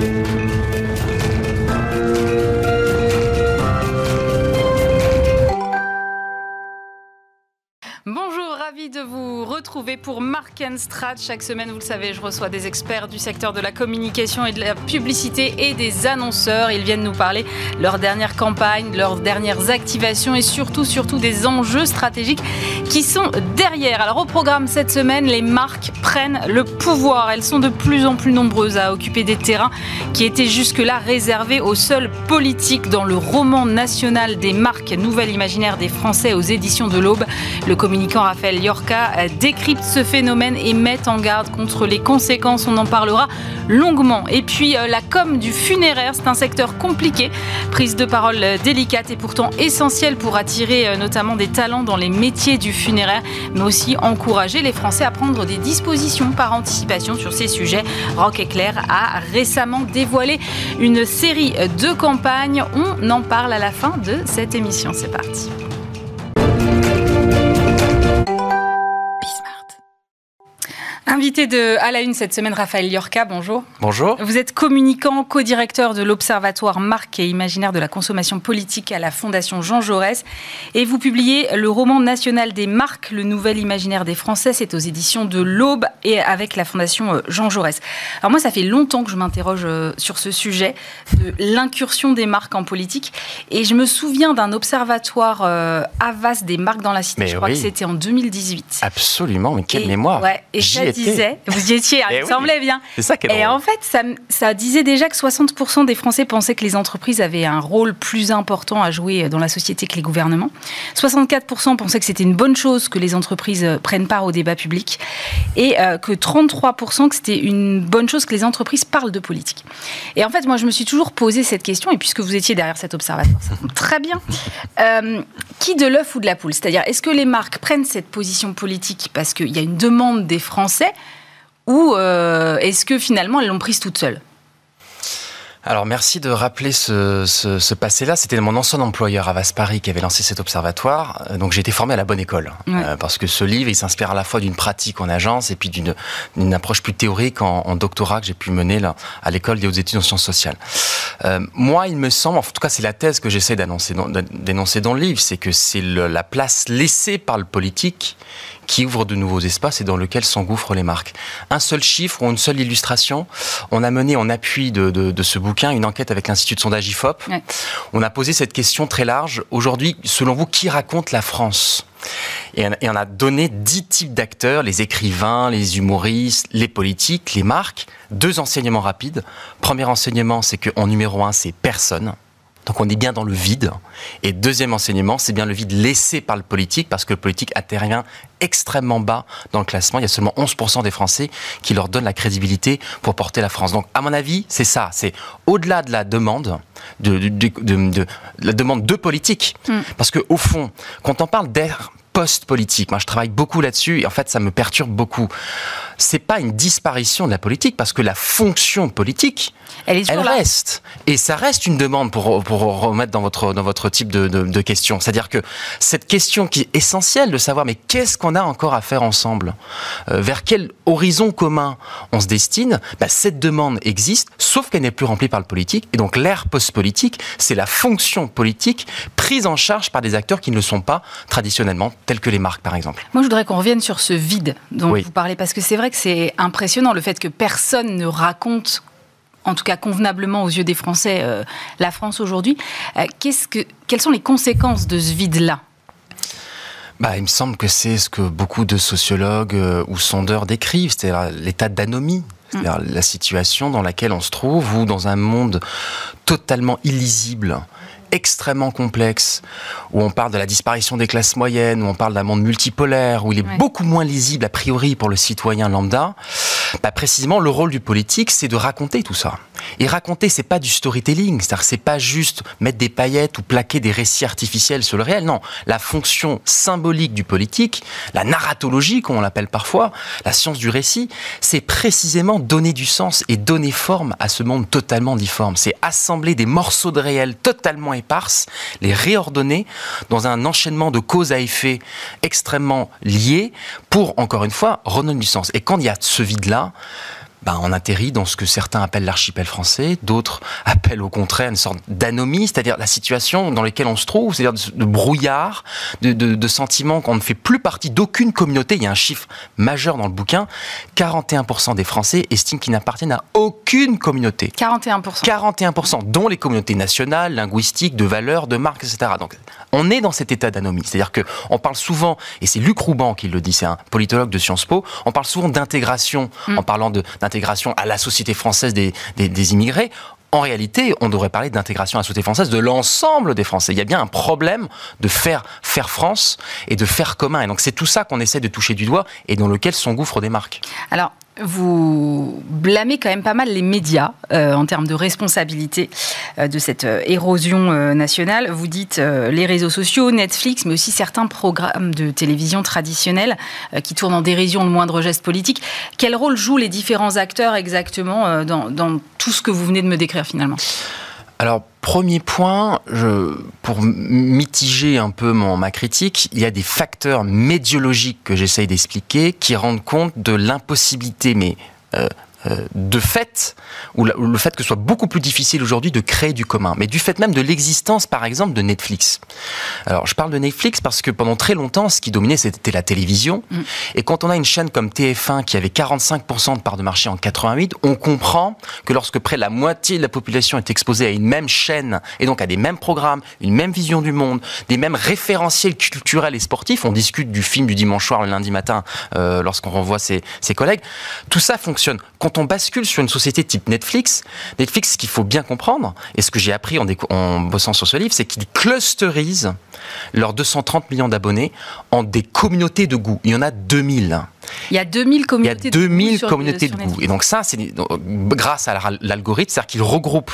de pour Mark Strat. Chaque semaine, vous le savez, je reçois des experts du secteur de la communication et de la publicité et des annonceurs. Ils viennent nous parler de leur dernière campagne, de leurs dernières activations et surtout, surtout des enjeux stratégiques qui sont derrière. Alors au programme cette semaine, les marques prennent le pouvoir. Elles sont de plus en plus nombreuses à occuper des terrains qui étaient jusque-là réservés aux seuls politiques. Dans le roman national des marques, Nouvelle imaginaire des Français aux éditions de l'Aube, le communicant Raphaël Yorka décrypte ce phénomène et met en garde contre les conséquences. On en parlera longuement. Et puis euh, la com du funéraire, c'est un secteur compliqué. Prise de parole délicate et pourtant essentielle pour attirer euh, notamment des talents dans les métiers du funéraire, mais aussi encourager les Français à prendre des dispositions par anticipation sur ces sujets. Rock Éclair a récemment dévoilé une série de campagnes. On en parle à la fin de cette émission. C'est parti. Invité de à la une cette semaine, Raphaël Yorka, bonjour. Bonjour. Vous êtes communicant, co-directeur de l'Observatoire Marque et Imaginaire de la consommation politique à la Fondation Jean Jaurès. Et vous publiez le roman national des marques, le nouvel imaginaire des Français. C'est aux éditions de l'Aube et avec la Fondation euh, Jean Jaurès. Alors moi, ça fait longtemps que je m'interroge euh, sur ce sujet de l'incursion des marques en politique. Et je me souviens d'un observatoire euh, Avas des marques dans la cité. je crois que c'était en 2018. Absolument, mais quelle mémoire. Ouais, et vous y étiez, il eh semblait bien. C'est ça Et en fait, ça, ça, disait déjà que 60% des Français pensaient que les entreprises avaient un rôle plus important à jouer dans la société que les gouvernements. 64% pensaient que c'était une bonne chose que les entreprises euh, prennent part au débat public. Et euh, que 33% que c'était une bonne chose que les entreprises parlent de politique. Et en fait, moi, je me suis toujours posé cette question, et puisque vous étiez derrière cet observatoire, ça tombe très bien. Euh, qui de l'œuf ou de la poule? C'est-à-dire, est-ce que les marques prennent cette position politique parce qu'il y a une demande des Français ou euh, est-ce que finalement elles l'ont prise toute seule alors merci de rappeler ce, passé-là. C'était mon ancien employeur à Paris qui avait lancé cet observatoire. Euh, donc j'ai été formé à la bonne école. Euh, parce que ce livre, il s'inspire à la fois d'une pratique en agence et puis d'une approche plus théorique en, doctorat que j'ai pu mener là, à l'école des hautes études en sciences sociales. moi, il me semble, en tout cas c'est la thèse que j'essaie d'énoncer dans le livre, c'est que c'est la place laissée par le politique qui ouvre de nouveaux espaces et dans lequel s'engouffrent les marques. Un seul chiffre ou une seule illustration. On a mené en appui de, ce bouquin une enquête avec l'Institut de sondage IFOP. On a posé cette question très large. Aujourd'hui, selon vous, qui raconte la France? Et on a donné dix types d'acteurs, les écrivains, les humoristes, les politiques, les marques. Deux enseignements rapides. Premier enseignement, c'est qu'en numéro un, c'est personne. Donc on est bien dans le vide. Et deuxième enseignement, c'est bien le vide laissé par le politique, parce que le politique intervient extrêmement bas dans le classement. Il y a seulement 11% des Français qui leur donnent la crédibilité pour porter la France. Donc à mon avis, c'est ça. C'est au-delà de la demande, de, la demande de politique. Mm. Parce que au fond, quand on parle d'air post-politique. Moi, je travaille beaucoup là-dessus et en fait, ça me perturbe beaucoup. C'est pas une disparition de la politique parce que la fonction politique, elle, reste. Et ça reste une demande pour, pour remettre dans votre, dans votre type de, de, question. C'est-à-dire que cette question qui est essentielle de savoir, mais qu'est-ce qu'on a encore à faire ensemble? Euh, Vers quel horizon commun on se destine? Bah, Cette demande existe, sauf qu'elle n'est plus remplie par le politique. Et donc, l'ère post-politique, c'est la fonction politique prise en charge par des acteurs qui ne le sont pas traditionnellement telles que les marques, par exemple. Moi, je voudrais qu'on revienne sur ce vide dont vous parlez, parce que c'est vrai que c'est impressionnant le fait que personne ne raconte en tout cas convenablement aux yeux des Français, euh, la France aujourd'hui. Euh, qu'est-ce que, quelles sont les conséquences de ce vide-là? Bah, il me semble que c'est ce que beaucoup de sociologues euh, ou sondeurs décrivent, c'est-à-dire l'état d'anomie, c'est-à-dire mm. la situation dans laquelle on se trouve, ou dans un monde totalement illisible, extrêmement complexe, où on parle de la disparition des classes moyennes, où on parle d'un monde multipolaire, où il est beaucoup moins lisible a priori pour le citoyen lambda, bah précisément le rôle du politique, c'est de raconter tout ça. Et raconter, c'est pas du storytelling, c'est-à-dire c'est pas juste mettre des paillettes ou plaquer des récits artificiels sur le réel. Non, la fonction symbolique du politique, la narratologie, comme on l'appelle parfois, la science du récit, c'est précisément donner du sens et donner forme à ce monde totalement difforme. C'est assembler des morceaux de réel totalement éparses, les réordonner dans un enchaînement de cause à effet extrêmement liés pour, encore une fois, redonner du sens. Et quand il y a ce vide-là, ben, on atterrit dans ce que certains appellent l'archipel français, d'autres appellent au contraire une sorte d'anomie, c'est-à-dire la situation dans laquelle on se trouve, c'est-à-dire de, brouillard, de, de, de sentiment qu'on ne fait plus partie d'aucune communauté. Il y a un chiffre majeur dans le bouquin 41% des Français estiment qu'ils n'appartiennent à aucune communauté. 41%. 41%, dont les communautés nationales, linguistiques, de valeurs, de marques, etc. Donc, on est dans cet état d'anomie. C'est-à-dire que on parle souvent, et c'est Luc Rouban qui le dit, c'est un politologue de Sciences Po, on parle souvent d'intégration, mm. en parlant d'intégration à la société française des, des, des immigrés en réalité, on devrait parler d'intégration à la société française de l'ensemble des Français. Il y a bien un problème de faire faire France et de faire commun. Et donc c'est tout ça qu'on essaie de toucher du doigt et dans lequel son gouffre des marques. Alors, vous blâmez quand même pas mal les médias euh, en termes de responsabilité euh, de cette euh, érosion nationale. Vous dites les réseaux sociaux, Netflix, mais aussi certains programmes de télévision traditionnels qui tournent en dérision le moindre geste politique. Quel rôle jouent les différents acteurs exactement dans, dans tout ce que vous venez de me décrire finalement? Alors, premier point, pour mitiger un peu mon, ma critique, il y a des facteurs médiologiques que j'essaye d'expliquer qui rendent compte de l'impossibilité, mais euh, de fait, ou, le fait que ce soit beaucoup plus difficile aujourd'hui de créer du commun, mais du fait même de l'existence, par exemple, de Netflix. Alors, je parle de Netflix parce que pendant très longtemps, ce qui dominait, c'était la télévision. Mm. Et quand on a une chaîne comme TF1 qui avait 45% de part de marché en 88, on comprend que lorsque près de la moitié de la population est exposée à une même chaîne, et donc à des mêmes programmes, une même vision du monde, des mêmes référentiels culturels et sportifs, on discute du film du dimanche soir, le lundi matin, euh, lorsqu'on renvoie ses, ses collègues, tout ça fonctionne quand on bascule sur une société type Netflix, Netflix, ce qu'il faut bien comprendre, et ce que j'ai appris en, bossant sur ce livre, c'est qu'ils clusterisent leurs 230 millions d'abonnés en des communautés de goût. Il y en a 2000. Il y a 2000 communautés, de, goût communautés de goût. Et donc ça, c'est grâce à l'algorithme, c'est-à-dire qu'il regroupe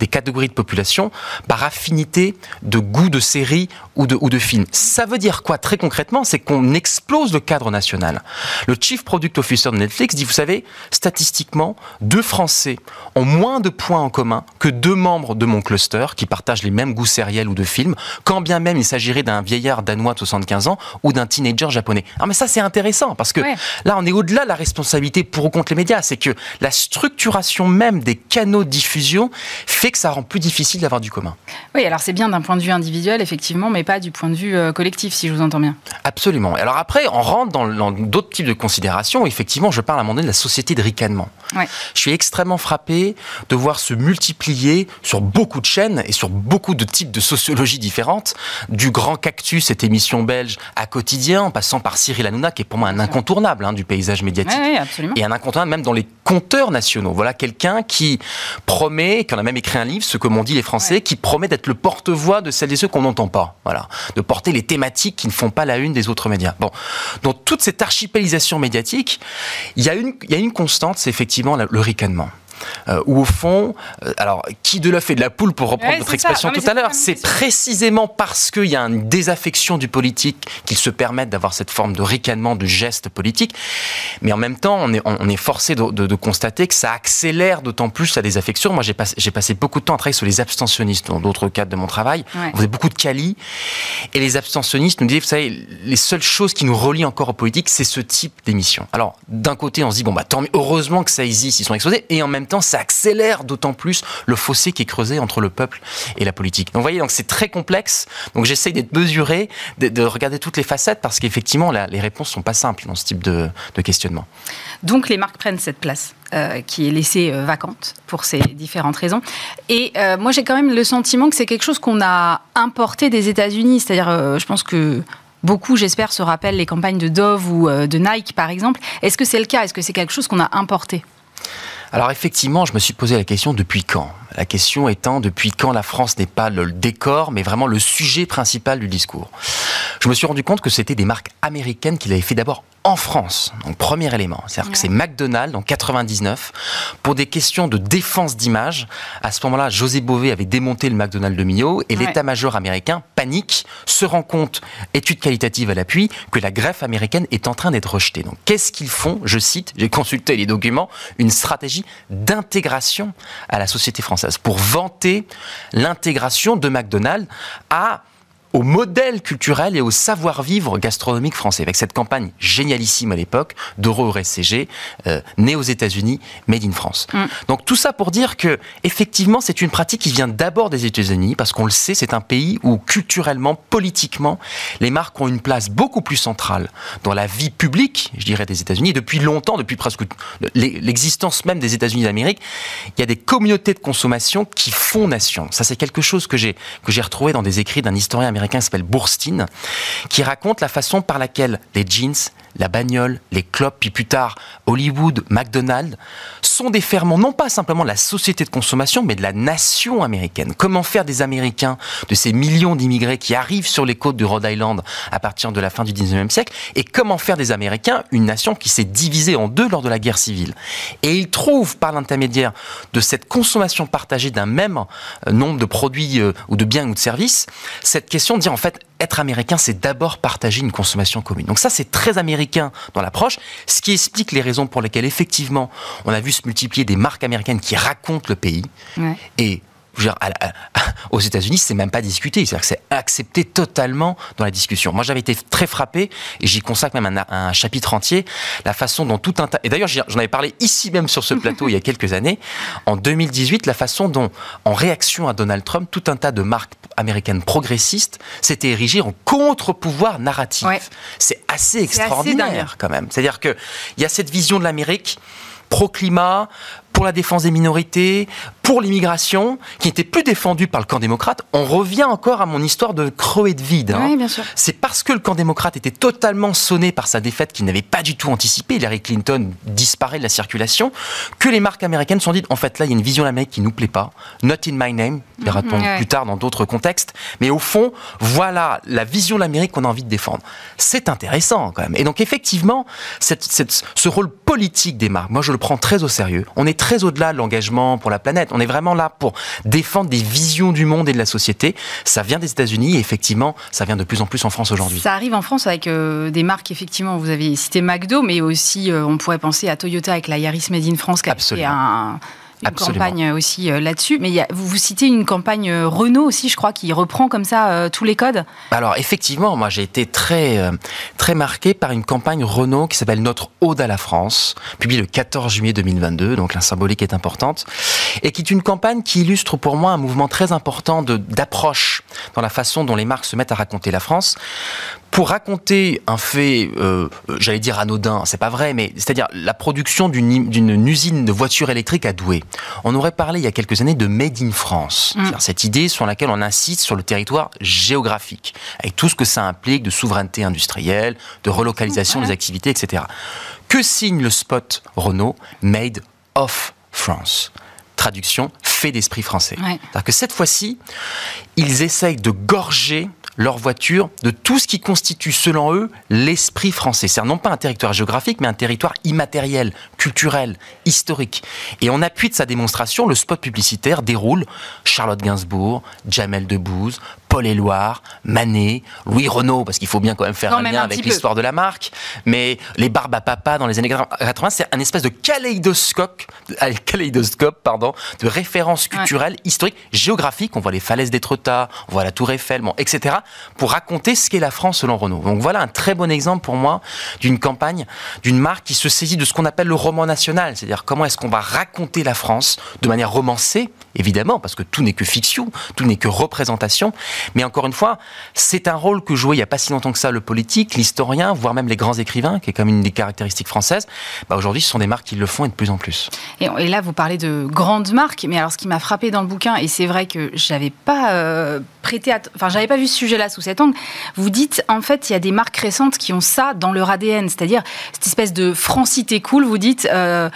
des catégories de population par affinité de goût de série ou de, ou de film. Ça veut dire quoi très concrètement C'est qu'on explose le cadre national. Le Chief Product Officer de Netflix dit, vous savez, statistiquement, deux Français ont moins de points en commun que deux membres de mon cluster qui partagent les mêmes goûts sériels ou de films, quand bien même il s'agirait d'un vieillard danois de 75 ans ou d'un teenager japonais. Ah mais ça c'est intéressant parce que Là, on est au-delà de la responsabilité pour ou contre les médias. C'est que la structuration même des canaux de diffusion fait que ça rend plus difficile d'avoir du commun. Oui, alors c'est bien d'un point de vue individuel, effectivement, mais pas du point de vue euh, collectif, si je vous entends bien. Absolument. Alors après, on rentre dans d'autres types de considérations. Effectivement, je parle à un moment donné de la société de ricanement. Je suis extrêmement frappé de voir se multiplier sur beaucoup de chaînes et sur beaucoup de types de sociologie différentes, du grand cactus, cette émission belge, à quotidien, en passant par Cyril Hanouna, qui est pour moi un incontournable hein, du paysage médiatique, et un incontournable même dans les compteurs nationaux. Voilà quelqu'un qui promet, qui en a même écrit un livre, ce que m'ont dit les Français, qui promet d'être le porte-voix de celles et ceux qu'on n'entend pas. Voilà, de porter les thématiques qui ne font pas la une des autres médias. Bon, dans toute cette archipélisation médiatique, il y a une, il y a une constante, c'est effectivement le ricanement. Euh, ou au fond, euh, alors qui de l'œuf et de la poule pour reprendre votre expression tout à l'heure, c'est précisément parce qu'il y a une désaffection du politique qu'ils se permettent d'avoir cette forme de ricanement, de geste politique. Mais en même temps, on est, on est forcé de, constater que ça accélère d'autant plus la désaffection. Moi, j'ai passé, passé beaucoup de temps à travailler sur les abstentionnistes dans d'autres cadres de mon travail. On faisait beaucoup de quali. Et les abstentionnistes nous disaient, vous savez, les seules choses qui nous relient encore aux politiques, c'est ce type d'émission. Alors, d'un côté, on se dit, bon, bah, tant mieux, heureusement que ça existe, ils sont exposés. Et en même ça accélère d'autant plus le fossé qui est creusé entre le peuple et la politique. Donc, vous voyez, donc c'est très complexe. Donc, j'essaye d'être mesuré, de, regarder toutes les facettes parce qu'effectivement, les réponses sont pas simples dans ce type de, questionnement. Donc, les marques prennent cette place. Euh, qui est laissée euh, vacante pour ces différentes raisons. Et euh, moi, j'ai quand même le sentiment que c'est quelque chose qu'on a importé des États-Unis. C'est-à-dire, je pense que Beaucoup, j'espère, se rappellent les campagnes de Dove ou de Nike, par exemple. Est-ce que c'est le cas? Est-ce que c'est quelque chose qu'on a importé? Alors effectivement, je me suis posé la question depuis quand? La question étant depuis quand la France n'est pas le décor, mais vraiment le sujet principal du discours? Je me suis rendu compte que c'était des marques américaines qui l'avaient fait d'abord en France. Donc premier élément, c'est-à-dire que c'est McDonald's en 99 pour des questions de défense d'image. À ce moment-là, José Bové avait démonté le McDonald's de Millau et l'état-major américain panique, se rend compte, étude qualitative à l'appui, que la greffe américaine est en train d'être rejetée. Donc qu'est-ce qu'ils font Je cite, j'ai consulté les documents, une stratégie d'intégration à la société française pour vanter l'intégration de McDonald's à au modèle culturel et au savoir-vivre gastronomique français, avec cette campagne génialissime à l'époque d'Euro RSCG, euh, né aux États-Unis, made in France. Mm. Donc tout ça pour dire que effectivement c'est une pratique qui vient d'abord des États-Unis, parce qu'on le sait, c'est un pays où culturellement, politiquement, les marques ont une place beaucoup plus centrale dans la vie publique, je dirais, des États-Unis. Depuis longtemps, depuis presque l'existence même des États-Unis d'Amérique, il y a des communautés de consommation qui font nation. Ça c'est quelque chose que j'ai que j'ai retrouvé dans des écrits d'un historien américain qui s'appelle Bourstein, qui raconte la façon par laquelle les jeans, la bagnole, les clopes, puis plus tard Hollywood, McDonald's, sont des ferments non pas simplement de la société de consommation, mais de la nation américaine. Comment faire des Américains, de ces millions d'immigrés qui arrivent sur les côtes du Rhode Island à partir de la fin du 19e siècle, et comment faire des Américains une nation qui s'est divisée en deux lors de la guerre civile? Et ils trouvent, par l'intermédiaire de cette consommation partagée d'un même euh, nombre de produits euh, ou de biens ou de services, cette question de dire en fait, être américain, c'est d'abord partager une consommation commune. Donc ça, c'est très américain dans l'approche, ce qui explique les raisons pour lesquelles, effectivement, on a vu se multiplier des marques américaines qui racontent le pays. Et aux États-Unis, c'est même pas discuté. C'est-à-dire que c'est accepté totalement dans la discussion. Moi, j'avais été très frappé, et j'y consacre même un, chapitre entier, la façon dont tout un tas. Et d'ailleurs, j'en avais parlé ici même sur ce plateau il y a quelques années, en 2018, la façon dont, en réaction à Donald Trump, tout un tas de marques américaines progressistes s'étaient érigées en contre-pouvoir narratif. C'est assez extraordinaire quand même. C'est-à-dire qu'il y a cette vision de l'Amérique pro-climat, pour la défense des minorités, pour l'immigration, qui n'était plus défendue par le camp démocrate. On revient encore à mon histoire de creux et de vide. Hein. C'est parce que le camp démocrate était totalement sonné par sa défaite qu'il n'avait pas du tout anticipé, Hillary Clinton disparaît de la circulation, que les marques américaines se sont dites, en fait là, il y a une vision de l'Amérique qui nous plaît pas. Not in my name, verra-t-on plus tard dans d'autres contextes. Mais au fond, voilà la vision de l'Amérique qu'on a envie de défendre. C'est intéressant quand même. Et donc effectivement, ce rôle politique des marques, moi je le prends très au sérieux. On est très au-delà de l'engagement pour la planète. On est vraiment là pour défendre des visions du monde et de la société. Ça vient des États-Unis et effectivement, ça vient de plus en plus en France aujourd'hui. Ça arrive en France avec euh, des marques, effectivement, vous avez cité McDo, mais aussi euh, on pourrait penser à Toyota avec la Yaris Made in France qui a fait un une campagne aussi euh, là-dessus. Mais vous, vous citez une campagne euh, Renault aussi, je crois, qui reprend comme ça euh, tous les codes. Alors effectivement, moi j'ai été très très marqué par une campagne Renault qui s'appelle Notre Ode à la France, publiée le 14 juillet 2022. Donc la symbolique est importante et qui est une campagne qui illustre pour moi un mouvement très important d'approche dans la façon dont les marques se mettent à raconter la France pour raconter un fait, euh, j'allais dire anodin, c'est pas vrai, mais c'est-à-dire la production d'une usine de voitures électriques à Douai. On aurait parlé il y a quelques années de Made in France, mm. cette idée sur laquelle on insiste sur le territoire géographique, avec tout ce que ça implique de souveraineté industrielle, de relocalisation des activités, etc. Que signe le spot Renault? Made of France Traduction, fait d'esprit français. C'est-à-dire que cette fois-ci, ils essayent de gorger leur voiture de tout ce qui constitue, selon eux, l'esprit français. C'est non pas un territoire géographique, mais un territoire immatériel, culturel, historique. Et en appui de sa démonstration, le spot publicitaire déroule Charlotte Gainsbourg, Jamel Debbouze, Paul Éluard, Manet, Louis Renault, parce qu'il faut bien quand même faire un lien avec l'histoire de la marque, mais les barbes à papa dans les années 80, c'est un espèce de kaléidoscope, kaléidoscope pardon, de références culturelles, historiques, géographiques. On voit les falaises d'Étretat, on voit la Tour Eiffel, bon, etc pour raconter ce qu'est la France selon Renault. Donc voilà un très bon exemple pour moi d'une campagne, d'une marque qui se saisit de ce qu'on appelle le roman national, c'est-à-dire comment est-ce qu'on va raconter la France de manière romancée, évidemment, parce que tout n'est que fiction, tout n'est que représentation, mais encore une fois, c'est un rôle que jouait il n'y a pas si longtemps que ça le politique, l'historien, voire même les grands écrivains, qui est comme une des caractéristiques françaises. Bah aujourd'hui, ce sont des marques qui le font et de plus en plus. Et, là, vous parlez de grandes marques, mais alors ce qui m'a frappé dans le bouquin, et c'est vrai que j'avais pas euh, prêté, enfin, j'avais pas vu ce sujet là sous cet angle, vous dites en fait il y a des marques récentes qui ont ça dans leur ADN, c'est-à-dire cette espèce de francité cool. Vous dites euh,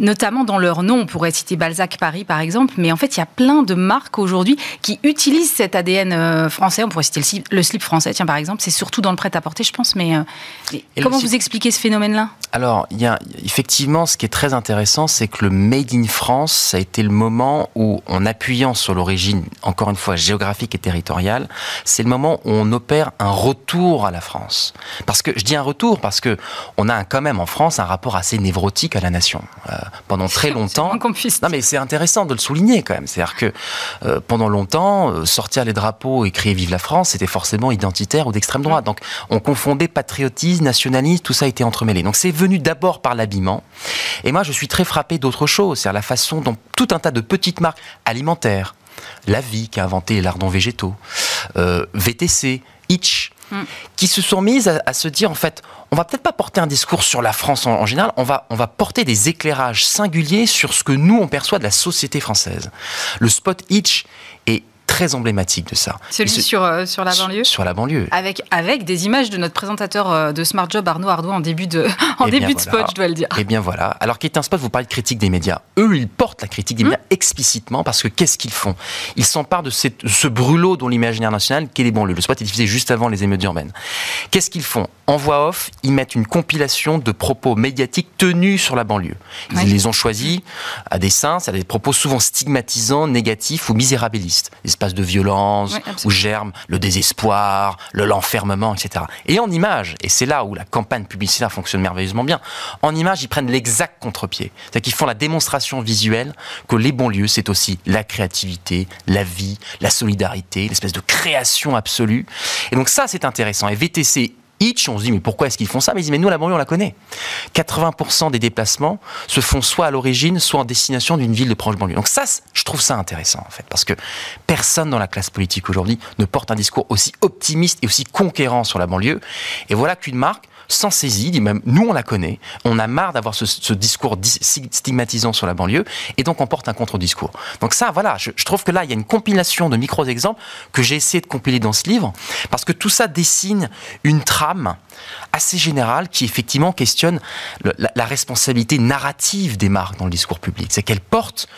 notamment dans leur nom. On pourrait citer Balzac Paris, par exemple, mais en fait, il y a plein de marques aujourd'hui qui utilisent cet ADN euh, français. On pourrait citer le slip, français, tiens, par exemple. C'est surtout dans le prêt-à-porter, je pense, mais, euh, comment vous expliquez ce phénomène-là? Alors, il y a effectivement, ce qui est très intéressant, c'est que le Made in France, ça a été le moment où, en appuyant sur l'origine, encore une fois, géographique et territoriale, c'est le moment où on opère un retour à la France. Parce que, je dis un retour parce que on a quand même en France un rapport assez névrotique à la nation. Euh, pendant très longtemps. non, mais c'est intéressant de le souligner quand même. C'est-à-dire que euh, pendant longtemps, euh, sortir les drapeaux et crier Vive la France, c'était forcément identitaire ou d'extrême droite. Donc on confondait patriotisme, nationalisme, tout ça était entremêlé. Donc c'est venu d'abord par l'habillement. Et moi, je suis très frappé d'autre chose, c'est-à-dire la façon dont tout un tas de petites marques alimentaires, La Vie qui a inventé les lardons végétaux, euh, VTC, Itch, hmm. qui se sont mises à, se dire en fait, on va peut-être pas porter un discours sur la France en, général, on va, on va porter des éclairages singuliers sur ce que nous on perçoit de la société française. Le spot Itch est très emblématique de ça. Celui sur, euh, sur la banlieue Sur la banlieue. Avec, avec des images de notre présentateur euh, de Smart Job, Arnaud Ardois, en début de, en eh début de spot, je dois le dire. Et eh bien voilà. Alors, qui est un spot, vous parlez de critique des médias. Eux, ils portent la critique des hmm. médias explicitement parce que qu'est-ce qu'ils font? Ils s'emparent de ce brûlot dont l'imaginaire national qu'est les banlieues. Le spot est diffusé juste avant les émeutes urbaines. Qu'est-ce qu'ils font? En voix off, ils mettent une compilation de propos médiatiques tenus sur la banlieue. Ils les ont choisis à dessein, c'est des propos souvent stigmatisants, négatifs ou misérabilistes. Espaces de violence, où germe le désespoir, le l'enfermement, etc. Et en image, et c'est là où la campagne publicitaire fonctionne merveilleusement bien, en image, ils prennent l'exact contre-pied. C'est-à-dire qu'ils font la démonstration visuelle que les bons lieux, c'est aussi la créativité, la vie, la solidarité, l'espèce de création absolue. Et donc ça, c'est intéressant. Et VTC on se dit mais pourquoi est-ce qu'ils font ça? Mais ils disent mais nous la banlieue on la connaît. 80% des déplacements se font soit à l'origine, soit en destination d'une ville de proche banlieue. Donc ça, je trouve ça intéressant en fait, parce que personne dans la classe politique aujourd'hui ne porte un discours aussi optimiste et aussi conquérant sur la banlieue. Et voilà qu'une marque sans saisie, dit même nous on la connaît, on a marre d'avoir ce, discours stigmatisant sur la banlieue, et donc on porte un contre-discours. Donc ça, voilà, je, je, trouve que là il y a une compilation de micros exemples que j'ai essayé de compiler dans ce livre, parce que tout ça dessine une trame assez générale qui effectivement questionne la, responsabilité narrative des marques dans le discours public. C'est qu'elles portent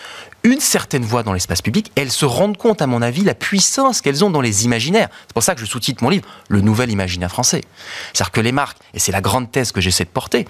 une certaine voix dans l'espace public, elles se rendent compte, à mon avis, la puissance qu'elles ont dans les imaginaires. C'est pour ça que je sous-titre mon livre Le nouvel imaginaire français. C'est-à-dire que les marques, et c'est la grande thèse que j'essaie de porter,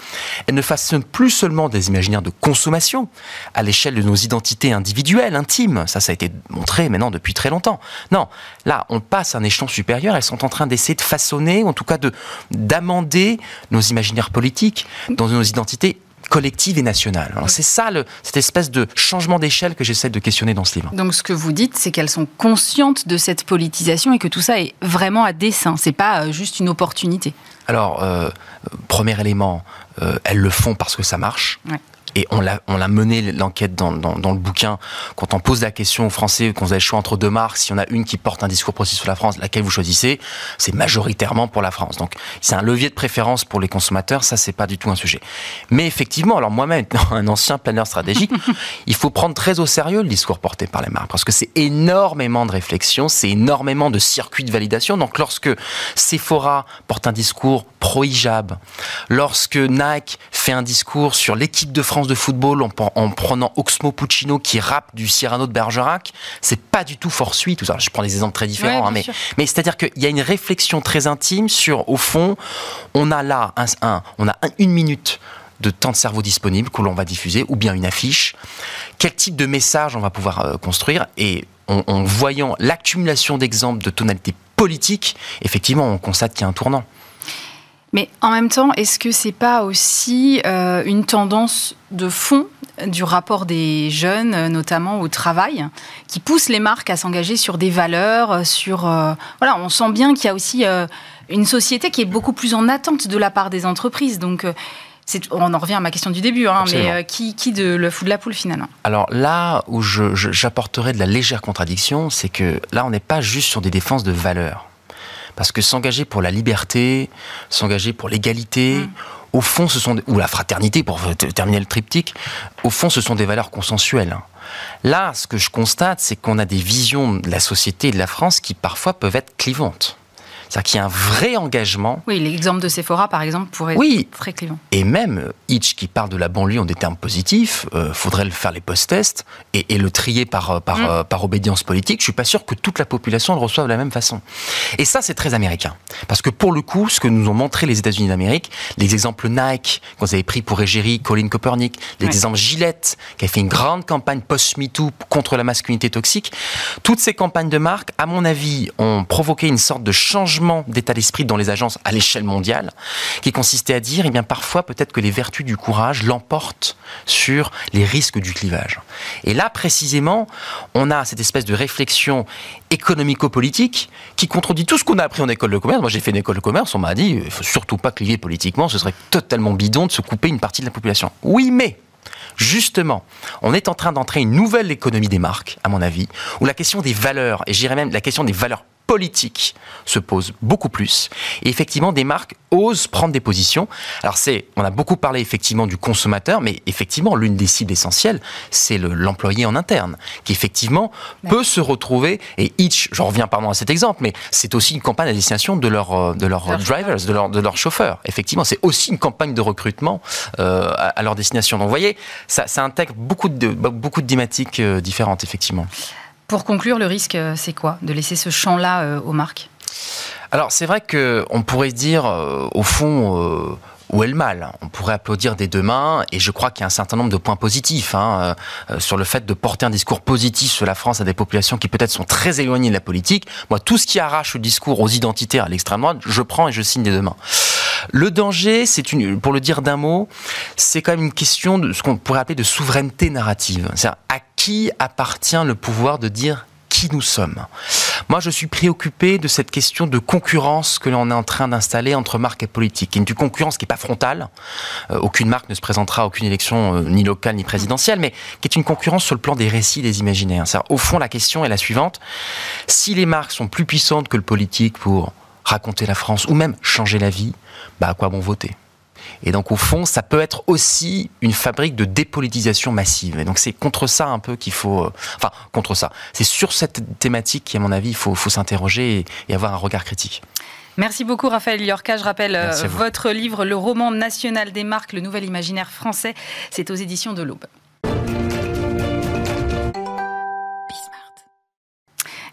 elles ne façonnent plus seulement des imaginaires de consommation à l'échelle de nos identités individuelles, intimes. Ça, ça a été montré maintenant depuis très longtemps. Non, là, on passe à un échelon supérieur. Elles sont en train d'essayer de façonner, en tout cas de d'amender nos imaginaires politiques dans nos identités collectives et nationales. C'est ça, le, cette espèce de changement d'échelle que j'essaie de questionner dans ce livre. Donc ce que vous dites, c'est qu'elles sont conscientes de cette politisation et que tout ça est vraiment à dessein. C'est pas euh, juste une opportunité. Alors, euh, premier élément, euh, elles le font parce que ça marche et on l'a, on l'a mené l'enquête dans, dans, dans, le bouquin. Quand on pose la question aux Français, qu'on a le choix entre deux marques, s'il y en a une qui porte un discours précis sur la France, laquelle vous choisissez, c'est majoritairement pour la France. Donc c'est un levier de préférence pour les consommateurs, ça c'est pas du tout un sujet. Mais effectivement, alors moi-même, un ancien planeur stratégique, il faut prendre très au sérieux le discours porté par les marques, parce que c'est énormément de réflexion, c'est énormément de circuits de validation. Donc lorsque Sephora porte un discours pro-hijab, lorsque Nike fait un discours sur l'équipe de France de football en, prenant Oxmo Puccino qui rappe du Cyrano de Bergerac, c'est pas du tout fortuit tout ça. Je prends des exemples très différents, hein, mais, mais c'est-à-dire qu'il y a une réflexion très intime sur, au fond, on a là un, on a une minute de temps de cerveau disponible que l'on va diffuser, ou bien une affiche, quel type de message on va pouvoir euh, construire, et en, voyant l'accumulation d'exemples de tonalité politique, effectivement, on constate qu'il y a un tournant. Mais en même temps, est-ce que c'est pas aussi euh, une tendance de fond du rapport des jeunes, euh, notamment au travail, qui pousse les marques à s'engager sur des valeurs, euh, sur voilà, on sent bien qu'il y a aussi une société qui est beaucoup plus en attente de la part des entreprises. Donc on en revient à ma question du début, hein, mais qui, qui, de le fou de la poule finalement? Alors là où j'apporterai de la légère contradiction, c'est que là on n'est pas juste sur des défenses de valeurs. Parce que s'engager pour la liberté, s'engager pour l'égalité, mm. au fond, ce sont ou la fraternité pour terminer le triptyque. Au fond, ce sont des valeurs consensuelles. Là, ce que je constate, c'est qu'on a des visions de la société et de la France qui parfois peuvent être clivantes. C'est-à-dire qu'il y a un vrai engagement. Oui, l'exemple de Sephora, par exemple, pourrait être très clivant. Et même Hitch, qui parle de la banlieue en des termes positifs, euh, faudrait le faire les post-tests et, le trier par, euh, par, mm. euh, par obédience politique. Je suis pas sûr que toute la population le reçoive de la même façon. Et ça, c'est très américain. Parce que pour le coup, ce que nous ont montré les États-Unis d'Amérique, les exemples Nike, qu'on avait pris pour Égérie, Colin Kaepernick, les exemples Gillette, qui a fait une grande campagne post-MeToo contre la masculinité toxique, toutes ces campagnes de marque, à mon avis, ont provoqué une sorte de changement d'état d'esprit dans les agences à l'échelle mondiale, qui consistait à dire, eh bien, parfois, peut-être que les vertus du courage l'emportent sur les risques du clivage. Et là, précisément, on a cette espèce de réflexion économico-politique qui contredit tout ce qu'on a appris en école de commerce. Moi, j'ai fait une école de commerce, on m'a dit, il faut surtout pas cliver politiquement, ce serait totalement bidon de se couper une partie de la population. Oui, mais Justement, on est en train d'entrer une nouvelle économie des marques, à mon avis, où la question des valeurs, et j'irais même la question des valeurs politique se pose beaucoup plus. Et effectivement, des marques osent prendre des positions. Alors c'est, on a beaucoup parlé effectivement du consommateur, mais effectivement, l'une des cibles essentielles, c'est l'employé en interne, qui effectivement peut se retrouver, et Hitch, j'en reviens pardon à cet exemple, mais c'est aussi une campagne à destination de, euh, de leurs drivers, de, leur, de leurs chauffeurs. Effectivement, c'est aussi une campagne de recrutement euh, à, leur destination. Donc vous voyez, ça, ça intègre beaucoup de, beaucoup de thématiques euh, différentes, effectivement. Pour conclure, le risque, euh, c'est quoi De laisser ce champ-là euh, aux marques? Alors, c'est vrai qu'on pourrait dire, euh, au fond où est le mal? On pourrait applaudir des deux mains, et je crois qu'il y a un certain nombre de points positifs hein, sur le fait de porter un discours positif sur la France à des populations qui peut-être sont très éloignées de la politique. Moi, tout ce qui arrache le discours aux identitaires à l'extrême droite, je prends et je signe des deux mains. Le danger, c'est une, pour le dire d'un mot, c'est quand même une question de ce qu'on pourrait appeler de souveraineté narrative. C'est-à-dire à qui appartient le pouvoir de dire qui nous sommes. Moi, je suis préoccupé de cette question de concurrence que l'on est en train d'installer entre marques et politiques. Une concurrence qui n'est pas frontale. Euh, aucune marque ne se présentera à aucune élection, euh, ni locale, ni présidentielle, mais qui est une concurrence sur le plan des récits, des imaginaires. Au fond, la question est la suivante. Si les marques sont plus puissantes que le politique pour raconter la France ou même changer la vie, bah à quoi bon voter? Et donc, au fond, ça peut être aussi une fabrique de dépolitisation massive. Et donc, c'est contre ça un peu qu'il faut. Euh, enfin, contre ça. C'est sur cette thématique qu'à mon avis, il faut, s'interroger et, avoir un regard critique. Merci beaucoup Raphaël Liorca. Je rappelle euh, votre livre Le roman national des marques, le nouvel imaginaire français. C'est aux éditions de l'Aube.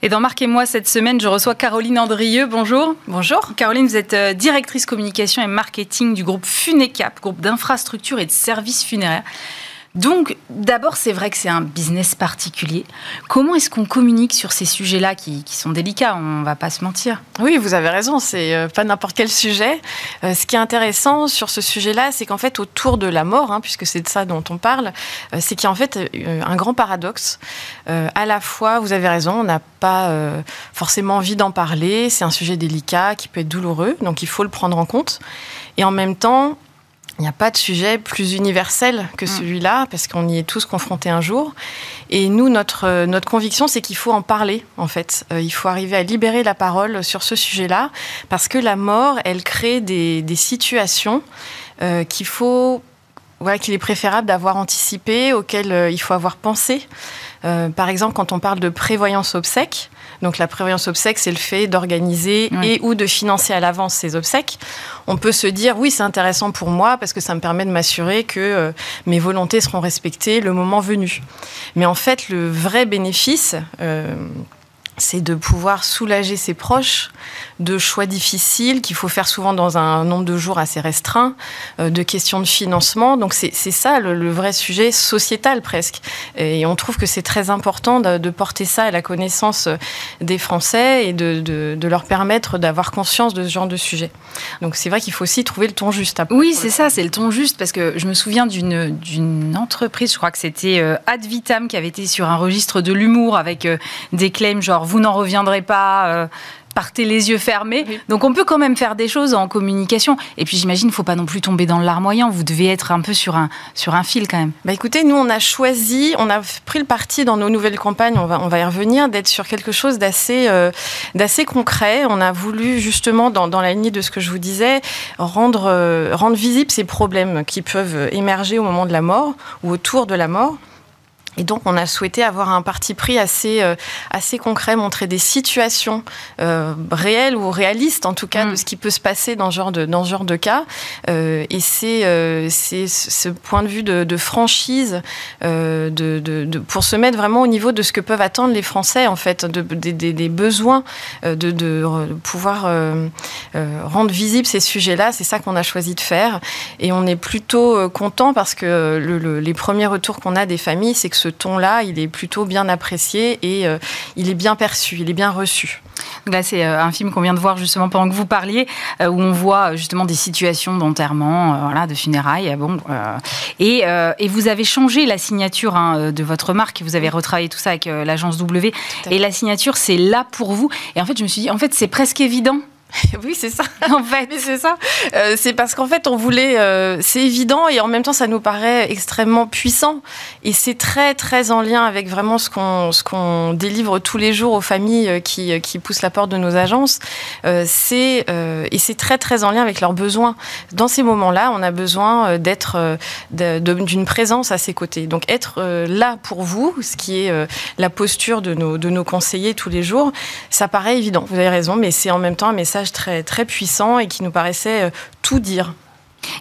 Et dans Marc et moi, cette semaine, je reçois Caroline Andrieux. Bonjour. Bonjour. Caroline, vous êtes euh, directrice communication et marketing du groupe Funecap, groupe d'infrastructures et de services funéraires. Donc, d'abord, c'est vrai que c'est un business particulier. Comment est-ce qu'on communique sur ces sujets-là qui, sont délicats On va pas se mentir? Oui, vous avez raison. C'est euh, pas n'importe quel sujet. Euh, ce qui est intéressant sur ce sujet-là, c'est qu'en fait, autour de la mort, hein, puisque c'est de ça dont on parle, euh, c'est qu'il y a en fait un grand paradoxe. à la fois, vous avez raison, on n'a pas forcément envie d'en parler. C'est un sujet délicat qui peut être douloureux, donc il faut le prendre en compte. Et en même temps, il n'y a pas de sujet plus universel que mm. celui-là, parce qu'on y est tous confrontés un jour. Et nous, notre, notre conviction, c'est qu'il faut en parler, en fait. Euh, il faut arriver à libérer la parole sur ce sujet-là, parce que la mort, elle crée des, des situations euh, qu'il faut voilà, qu'il est préférable d'avoir anticipé, auxquelles euh, il faut avoir pensé. Euh, par exemple, quand on parle de prévoyance obsèque, donc la prévoyance obsèque, c'est le fait d'organiser et ou de financer à l'avance ces obsèques. On peut se dire oui, c'est intéressant pour moi parce que ça me permet de m'assurer que euh, mes volontés seront respectées le moment venu. Mais en fait, le vrai bénéfice, euh, c'est de pouvoir soulager ses proches de choix difficiles qu'il faut faire souvent dans un nombre de jours assez restreint, euh, de questions de financement. Donc c'est ça le, vrai sujet sociétal presque. Et on trouve que c'est très important de, porter ça à la connaissance des Français et de, de leur permettre d'avoir conscience de ce genre de sujet. Donc c'est vrai qu'il faut aussi trouver le ton juste. Oui, c'est ça, c'est le ton juste parce que je me souviens d'une entreprise, je crois que c'était euh, Ad Vitam qui avait été sur un registre de l'humour avec euh, des claims genre vous n'en reviendrez pas, partez les yeux fermés. Donc on peut quand même faire des choses en communication. Et puis j'imagine, il ne faut pas non plus tomber dans le larmoyant. Vous devez être un peu sur un, sur un fil quand même. Bah écoutez, nous on a choisi, on a pris le parti dans nos nouvelles campagnes, on va, on va y revenir, d'être sur quelque chose d'assez euh, d'assez concret. On a voulu justement, dans, dans, la lignée de ce que je vous disais, rendre, euh, rendre visibles ces problèmes qui peuvent émerger au moment de la mort ou autour de la mort. Et donc, on a souhaité avoir un parti pris assez, euh, assez concret, montrer des situations euh, réelles ou réalistes, en tout cas, de mm. ce qui peut se passer dans ce genre de, dans ce genre de cas. Euh, et c'est ce point de vue de, de franchise de, de, pour se mettre vraiment au niveau de ce que peuvent attendre les Français, en fait, des besoins de, pouvoir rendre visibles ces sujets-là. C'est ça qu'on a choisi de faire. Et on est plutôt content parce que le, les premiers retours qu'on a des familles, c'est que ce ton-là, il est plutôt bien apprécié et euh, il est bien perçu, il est bien reçu. là, c'est un film qu'on vient de voir justement pendant que vous parliez, où on voit justement des situations d'enterrement, voilà, de funérailles. Bon, et, et, vous avez changé la signature hein, de votre marque. Vous avez retravaillé tout ça avec l'agence W. Et la signature, c'est là pour vous. Et en fait, je me suis dit, en fait, c'est presque évident oui, c'est ça. En fait, c'est ça. Euh, c'est parce qu'en fait, on voulait. Euh, c'est évident et en même temps, ça nous paraît extrêmement puissant. Et c'est très, très en lien avec vraiment ce qu'on ce qu'on délivre tous les jours aux familles euh, qui, qui poussent la porte de nos agences. c'est et c'est très, très en lien avec leurs besoins. Dans ces moments-là, on a besoin d'être d'une présence à ses côtés. Donc, être là pour vous, ce qui est la posture de nos de nos conseillers tous les jours, ça paraît évident. Vous avez raison, mais c'est en même temps un message très, très puissant et qui nous paraissait euh, tout dire.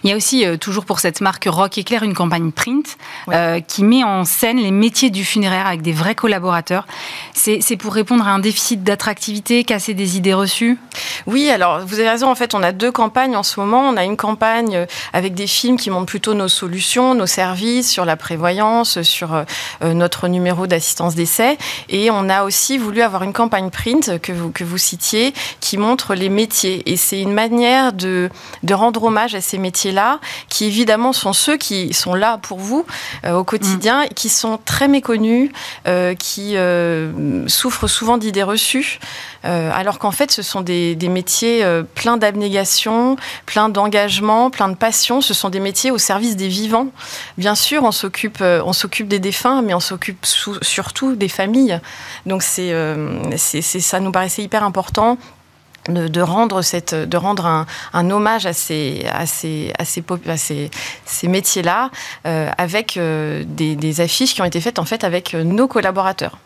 Il y a aussi, euh, toujours pour cette marque Rock Éclair, une campagne print euh, qui met en scène les métiers du funéraire avec des vrais collaborateurs. C'est pour répondre à un déficit d'attractivité, casser des idées reçues? Oui, alors vous avez raison. En fait, on a deux campagnes en ce moment. On a une campagne euh, avec des films qui montrent plutôt nos solutions, nos services sur la prévoyance, sur notre numéro d'assistance d'essai. Et on a aussi voulu avoir une campagne print que vous, que vous citiez qui montre les métiers. Et c'est une manière de, de rendre hommage à ces métiers métiers-là, qui évidemment sont ceux qui sont là pour vous euh, au quotidien, mm. qui sont très méconnus, euh, qui euh, souffrent souvent d'idées reçues, alors qu'en fait ce sont des, métiers pleins d'abnégation, pleins d'engagement, pleins de passion. Ce sont des métiers au service des vivants. Bien sûr, on s'occupe, on s'occupe des défunts, mais on s'occupe surtout des familles. Donc c'est, c'est, ça nous paraissait hyper important de, rendre, cette, de rendre un, un hommage à ces, à ces, à ces, métiers-là euh, avec euh, des, des, affiches qui ont été faites en fait avec euh, nos collaborateurs.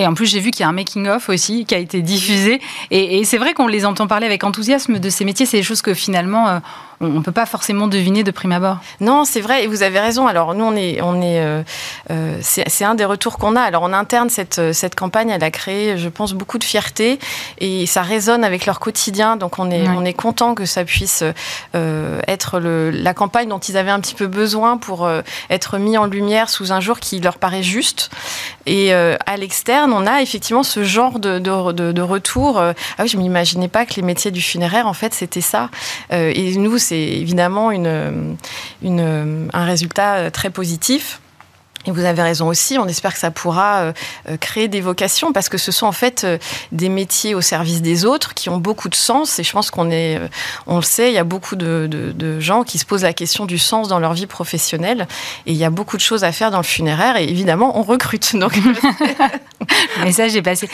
Et en plus, j'ai vu qu'il y a un making-of aussi qui a été diffusé. Et, et c'est vrai qu'on les entend parler avec enthousiasme de ces métiers. C'est des choses que finalement, on ne peut pas forcément deviner de prime abord. Non, c'est vrai, et vous avez raison. Alors nous, on est, on est, euh, euh, c'est un des retours qu'on a. Alors en interne, cette, cette campagne, elle a créé, je pense, beaucoup de fierté et ça résonne avec leur quotidien. Donc on est, on est content que ça puisse euh, être le, la campagne dont ils avaient un petit peu besoin pour être mis en lumière sous un jour qui leur paraît juste. Et à l'externe, on a effectivement ce genre de, de, de, retour. ah oui, je m'imaginais pas que les métiers du funéraire, en fait, c'était ça. et nous, c'est évidemment une, un résultat très positif. Et vous avez raison aussi, on espère que ça pourra euh, euh, créer des vocations parce que ce sont en fait euh, des métiers au service des autres qui ont beaucoup de sens et je pense qu'on est, on le sait, il y a beaucoup de, gens qui se posent la question du sens dans leur vie professionnelle et il y a beaucoup de choses à faire dans le funéraire et évidemment on recrute. Donc le message est passé.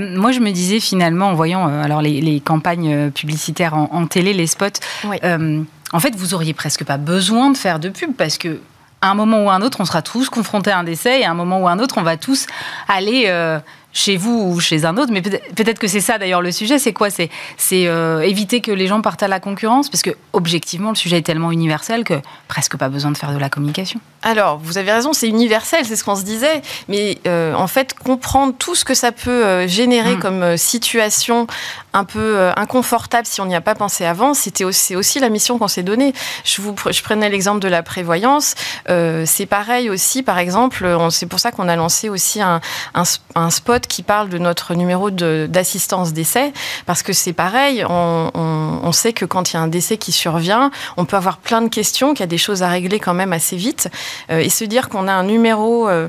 moi je me disais finalement en voyant alors les, campagnes publicitaires en, télé, les spots, en fait vous auriez presque pas besoin de faire de pub parce que à un moment ou à un autre, on sera tous confrontés à un décès et à un moment ou à un autre, on va tous aller euh, chez vous ou chez un autre. Mais peut-être que c'est ça d'ailleurs le sujet. C'est quoi? C'est euh, éviter que les gens partent à la concurrence? Parce que objectivement, le sujet est tellement universel que presque pas besoin de faire de la communication. Alors, vous avez raison, c'est universel, c'est ce qu'on se disait. Mais euh, en fait, comprendre tout ce que ça peut générer mm. comme situation un peu euh, inconfortable si on n'y a pas pensé avant, c'était aussi, aussi la mission qu'on s'est donnée. Je, vous, je prenais l'exemple de la prévoyance. Euh, c'est pareil aussi, par exemple, c'est pour ça qu'on a lancé aussi un, un, spot qui parle de notre numéro d'assistance décès, parce que c'est pareil, on, on, sait que quand il y a un décès qui survient, on peut avoir plein de questions, qu'il y a des choses à régler quand même assez vite, euh, et se dire qu'on a un numéro euh,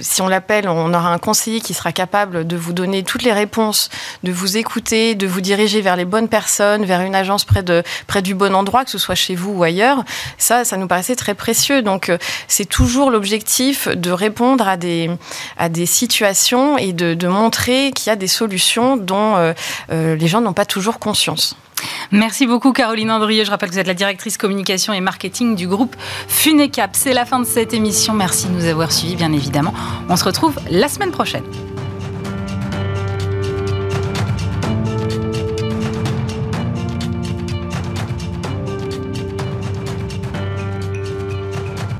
si on l'appelle, on aura un conseiller qui sera capable de vous donner toutes les réponses, de vous écouter, de vous diriger vers les bonnes personnes, vers une agence près, de, près du bon endroit, que ce soit chez vous ou ailleurs. Ça, ça nous paraissait très précieux. Donc, euh, c'est toujours l'objectif de répondre à des, à des situations et de, de montrer qu'il y a des solutions dont euh, les gens n'ont pas toujours conscience. Merci beaucoup Caroline Andrieux. Je rappelle que vous êtes la directrice communication et marketing du groupe Funecap. C'est la fin de cette émission. Merci de nous avoir suivis bien évidemment. On se retrouve la semaine prochaine.